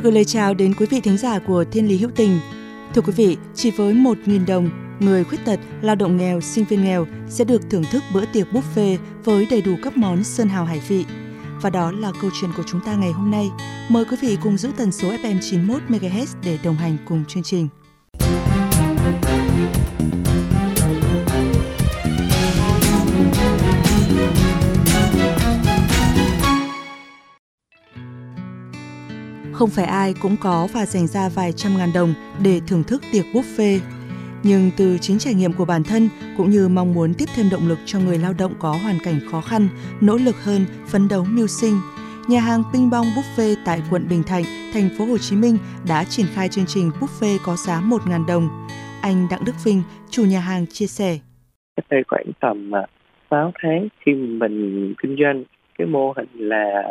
được gửi lời chào đến quý vị thính giả của Thiên Lý Hữu Tình. Thưa quý vị, chỉ với 1.000 đồng, người khuyết tật, lao động nghèo, sinh viên nghèo sẽ được thưởng thức bữa tiệc buffet với đầy đủ các món sơn hào hải vị. Và đó là câu chuyện của chúng ta ngày hôm nay. Mời quý vị cùng giữ tần số FM 91 MHz để đồng hành cùng chương trình. Không phải ai cũng có và dành ra vài trăm ngàn đồng để thưởng thức tiệc buffet. Nhưng từ chính trải nghiệm của bản thân cũng như mong muốn tiếp thêm động lực cho người lao động có hoàn cảnh khó khăn, nỗ lực hơn, phấn đấu mưu sinh, nhà hàng Ping Bong Buffet tại quận Bình Thạnh, thành phố Hồ Chí Minh đã triển khai chương trình buffet có giá 1.000 đồng. Anh Đặng Đức Vinh, chủ nhà hàng chia sẻ. cách đây khoảng tầm à, 6 tháng khi mình kinh doanh cái mô hình là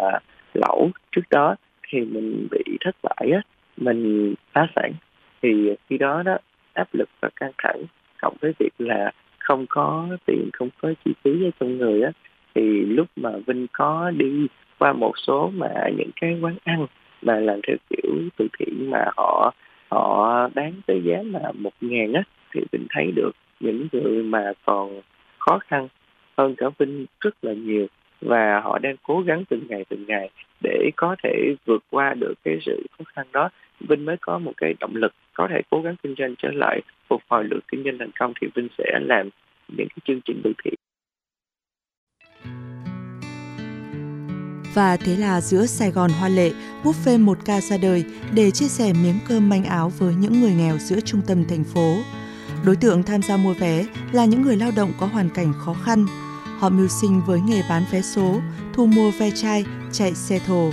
lẩu trước đó thì mình bị thất bại á, mình phá sản. Thì khi đó đó, áp lực và căng thẳng cộng với việc là không có tiền, không có chi phí ở trong người á, thì lúc mà Vinh có đi qua một số mà những cái quán ăn mà làm theo kiểu từ thiện mà họ họ bán tới giá là một ngàn á, thì Vinh thấy được những người mà còn khó khăn hơn cả Vinh rất là nhiều và họ đang cố gắng từng ngày từng ngày để có thể vượt qua được cái sự khó khăn đó Vinh mới có một cái động lực có thể cố gắng kinh doanh trở lại phục hồi được kinh doanh thành công thì Vinh sẽ làm những cái chương trình từ thiện Và thế là giữa Sài Gòn hoa lệ, buffet một ca ra đời để chia sẻ miếng cơm manh áo với những người nghèo giữa trung tâm thành phố. Đối tượng tham gia mua vé là những người lao động có hoàn cảnh khó khăn. Họ mưu sinh với nghề bán vé số, thu mua ve chai, chạy xe thồ.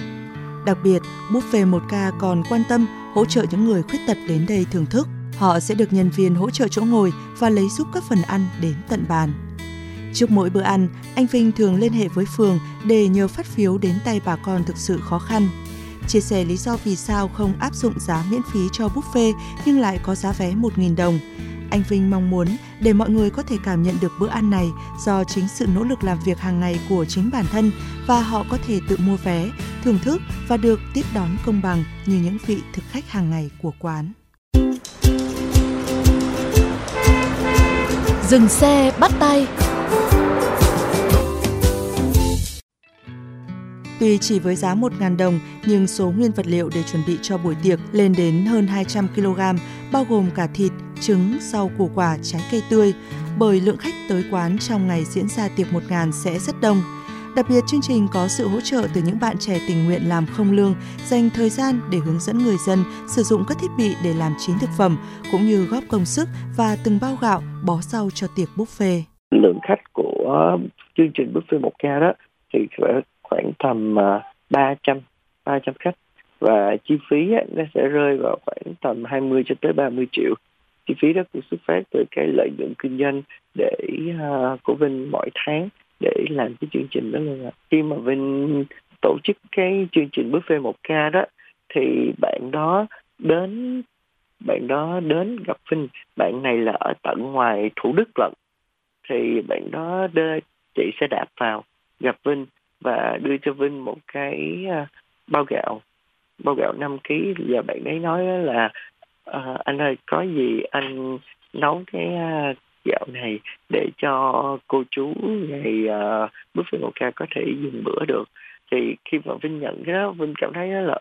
Đặc biệt, buffet 1K còn quan tâm hỗ trợ những người khuyết tật đến đây thưởng thức. Họ sẽ được nhân viên hỗ trợ chỗ ngồi và lấy giúp các phần ăn đến tận bàn. Trước mỗi bữa ăn, anh Vinh thường liên hệ với phường để nhờ phát phiếu đến tay bà con thực sự khó khăn. Chia sẻ lý do vì sao không áp dụng giá miễn phí cho buffet nhưng lại có giá vé 1.000 đồng. Anh Vinh mong muốn để mọi người có thể cảm nhận được bữa ăn này do chính sự nỗ lực làm việc hàng ngày của chính bản thân và họ có thể tự mua vé, thưởng thức và được tiếp đón công bằng như những vị thực khách hàng ngày của quán. Dừng xe bắt tay Tuy chỉ với giá 1.000 đồng, nhưng số nguyên vật liệu để chuẩn bị cho buổi tiệc lên đến hơn 200 kg, bao gồm cả thịt, trứng, rau củ quả, trái cây tươi, bởi lượng khách tới quán trong ngày diễn ra tiệc 1.000 sẽ rất đông. Đặc biệt, chương trình có sự hỗ trợ từ những bạn trẻ tình nguyện làm không lương, dành thời gian để hướng dẫn người dân sử dụng các thiết bị để làm chín thực phẩm, cũng như góp công sức và từng bao gạo, bó rau cho tiệc buffet. lượng khách của chương trình buffet 1 ca đó thì khoảng tầm à, 300 300 khách và chi phí nó sẽ rơi vào khoảng tầm 20 cho tới 30 triệu chi phí đó cũng xuất phát từ cái lợi nhuận kinh doanh để uh, của Vinh mỗi tháng để làm cái chương trình đó luôn ạ. Khi mà Vinh tổ chức cái chương trình buffet 1K đó thì bạn đó đến bạn đó đến gặp Vinh. Bạn này là ở tận ngoài Thủ Đức lận. Thì bạn đó đưa chị xe đạp vào gặp Vinh và đưa cho Vinh một cái à, bao gạo. Bao gạo 5 kg và bạn ấy nói là à, anh ơi có gì anh nấu cái à, gạo này để cho cô chú ngày uh, buffet một ca có thể dùng bữa được. Thì khi mà Vinh nhận cái đó Vinh cảm thấy đó là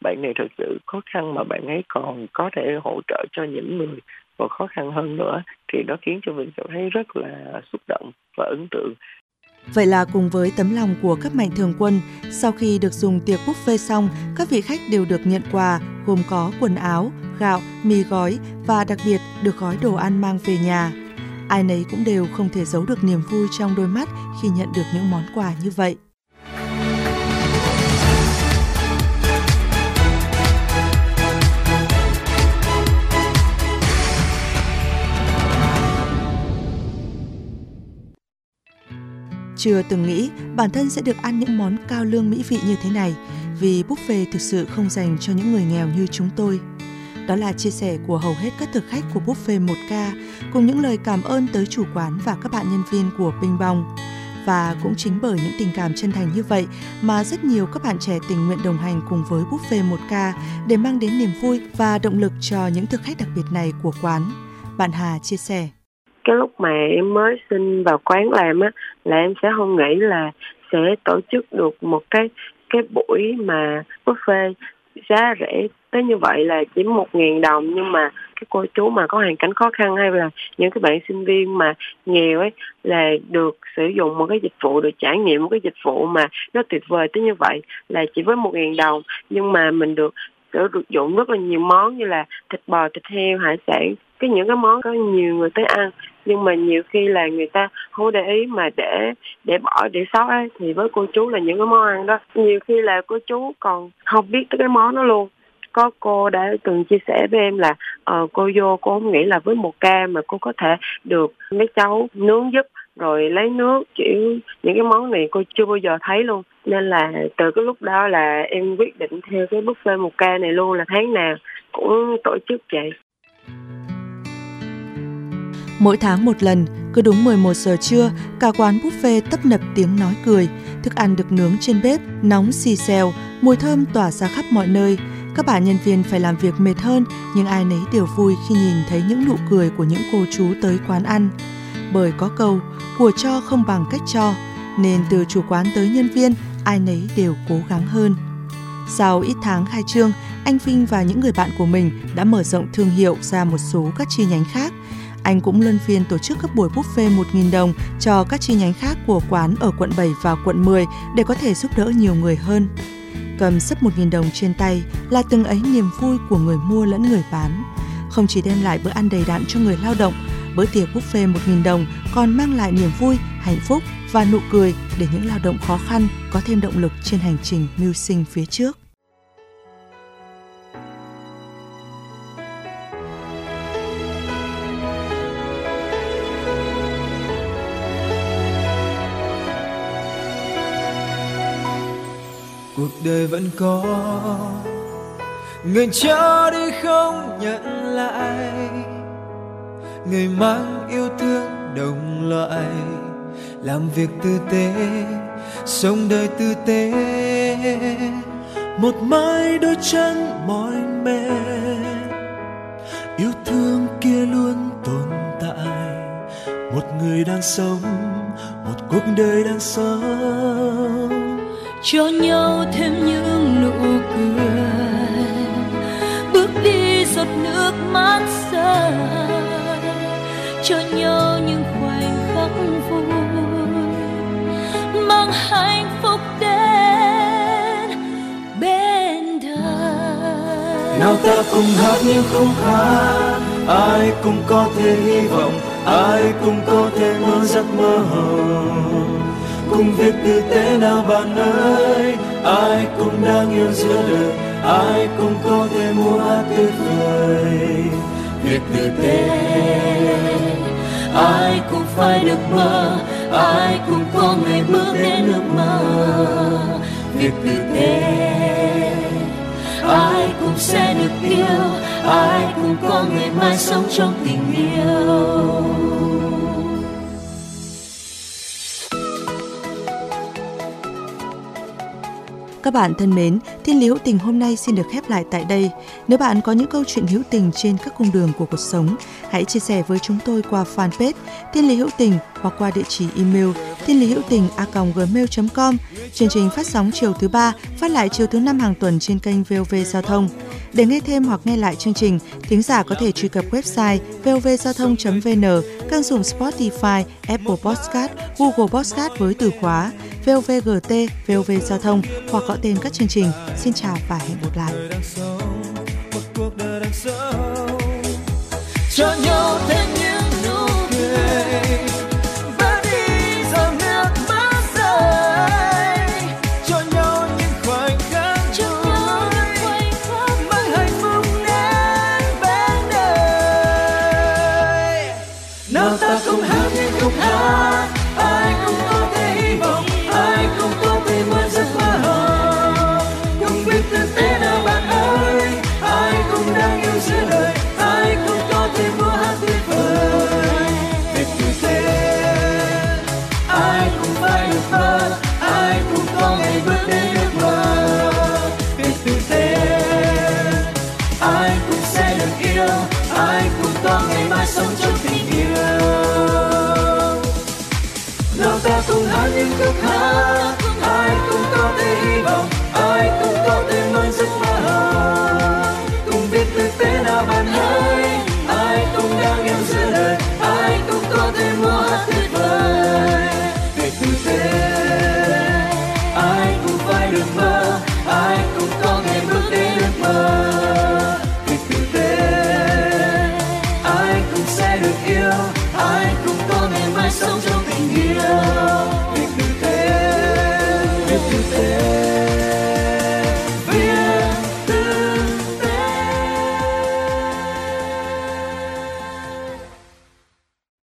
bạn này thật sự khó khăn mà bạn ấy còn có thể hỗ trợ cho những người còn khó khăn hơn nữa. Thì nó khiến cho Vinh cảm thấy rất là xúc động và ấn tượng. Vậy là cùng với tấm lòng của các mạnh thường quân, sau khi được dùng tiệc buffet xong, các vị khách đều được nhận quà gồm có quần áo, gạo, mì gói và đặc biệt được gói đồ ăn mang về nhà. ai nấy cũng đều không thể giấu được niềm vui trong đôi mắt khi nhận được những món quà như vậy. Chưa từng nghĩ bản thân sẽ được ăn những món cao lương mỹ vị như thế này, vì buffet thực sự không dành cho những người nghèo như chúng tôi. Đó là chia sẻ của hầu hết các thực khách của buffet 1K cùng những lời cảm ơn tới chủ quán và các bạn nhân viên của Ping Bong. Và cũng chính bởi những tình cảm chân thành như vậy mà rất nhiều các bạn trẻ tình nguyện đồng hành cùng với buffet 1K để mang đến niềm vui và động lực cho những thực khách đặc biệt này của quán. Bạn Hà chia sẻ cái lúc mà em mới xin vào quán làm á, là em sẽ không nghĩ là sẽ tổ chức được một cái cái buổi mà buffet giá rẻ. Tới như vậy là chỉ một ngàn đồng, nhưng mà cái cô chú mà có hoàn cảnh khó khăn hay là những cái bạn sinh viên mà nghèo ấy, là được sử dụng một cái dịch vụ, được trải nghiệm một cái dịch vụ mà nó tuyệt vời. Tới như vậy là chỉ với một ngàn đồng, nhưng mà mình được sử dụng rất là nhiều món như là thịt bò thịt heo hải sản. Cái những cái món có nhiều người tới ăn. Nhưng mà nhiều khi là người ta không để ý mà để để bỏ để sót ấy thì với cô chú là những cái món ăn đó. Nhiều khi là cô chú còn không biết tới cái món đó luôn. Có cô đã từng chia sẻ với em là uh, cô vô cô không nghĩ là với một ca mà cô có thể được mấy cháu nướng giúp rồi lấy nước kiểu những cái món này cô chưa bao giờ thấy luôn nên là từ cái lúc đó là em quyết định theo cái buffet một ca này luôn là tháng nào cũng tổ chức vậy Mỗi tháng một lần, cứ đúng 11 giờ trưa, cả quán buffet tấp nập tiếng nói cười, thức ăn được nướng trên bếp, nóng xì xèo, mùi thơm tỏa ra khắp mọi nơi. Các bạn nhân viên phải làm việc mệt hơn, nhưng ai nấy đều vui khi nhìn thấy những nụ cười của những cô chú tới quán ăn. Bởi có câu, của cho không bằng cách cho, nên từ chủ quán tới nhân viên, ai nấy đều cố gắng hơn. Sau ít tháng khai trương, anh Vinh và những người bạn của mình đã mở rộng thương hiệu ra một số các chi nhánh khác – anh cũng luân phiên tổ chức các buổi buffet 1.000 đồng cho các chi nhánh khác của quán ở quận 7 và quận 10 để có thể giúp đỡ nhiều người hơn. Cầm sấp 1.000 đồng trên tay là từng ấy niềm vui của người mua lẫn người bán. Không chỉ đem lại bữa ăn đầy đặn cho người lao động, bữa tiệc buffet 1.000 đồng còn mang lại niềm vui, hạnh phúc và nụ cười để những lao động khó khăn có thêm động lực trên hành trình mưu sinh phía trước. cuộc đời vẫn có, người cho đi không nhận lại, người mang yêu thương đồng loại làm việc tử tế, sống đời tử tế. Một mái đôi chân mỏi mệt. Yêu thương kia luôn tồn tại. Một người đang sống, một cuộc đời đang sống. Cho nhau thêm những nụ cười. Bước đi giọt nước mắt rơi cho nhau hạnh phúc đến bên đời. Nào ta cùng hát nhưng không hát, ai cũng có thể hy vọng, ai cũng có thể mơ giấc mơ hồng cùng việc tử tế nào bạn ơi, ai cũng đang yêu giữa đời, ai cũng có thể mua hát tuyệt vời. Việc tử tế, ai cũng phải được mơ ai cũng có ngày bước đến ước mơ. Việc tử tế ai cũng sẽ được yêu. Ai cũng có ngày mai sống trong tình yêu. Các bạn thân mến, Thiên Lý Hữu Tình hôm nay xin được khép lại tại đây. Nếu bạn có những câu chuyện hữu tình trên các cung đường của cuộc sống, hãy chia sẻ với chúng tôi qua fanpage Thiên Lý Hữu Tình hoặc qua địa chỉ email thiên lý hữu tình a gmail.com. Chương trình phát sóng chiều thứ ba, phát lại chiều thứ năm hàng tuần trên kênh VOV Giao thông. Để nghe thêm hoặc nghe lại chương trình, thính giả có thể truy cập website vovgiao thông.vn, kênh dùng Spotify, Apple Podcast, Google Podcast với từ khóa VOVGT, VOV Giao thông hoặc gọi tên các chương trình. Xin chào và hẹn gặp lại. cho nhau thêm nào ta cùng hát những khúc hát. Ai cũng có thể hy vọng, ai cũng có thể mang giấc mơ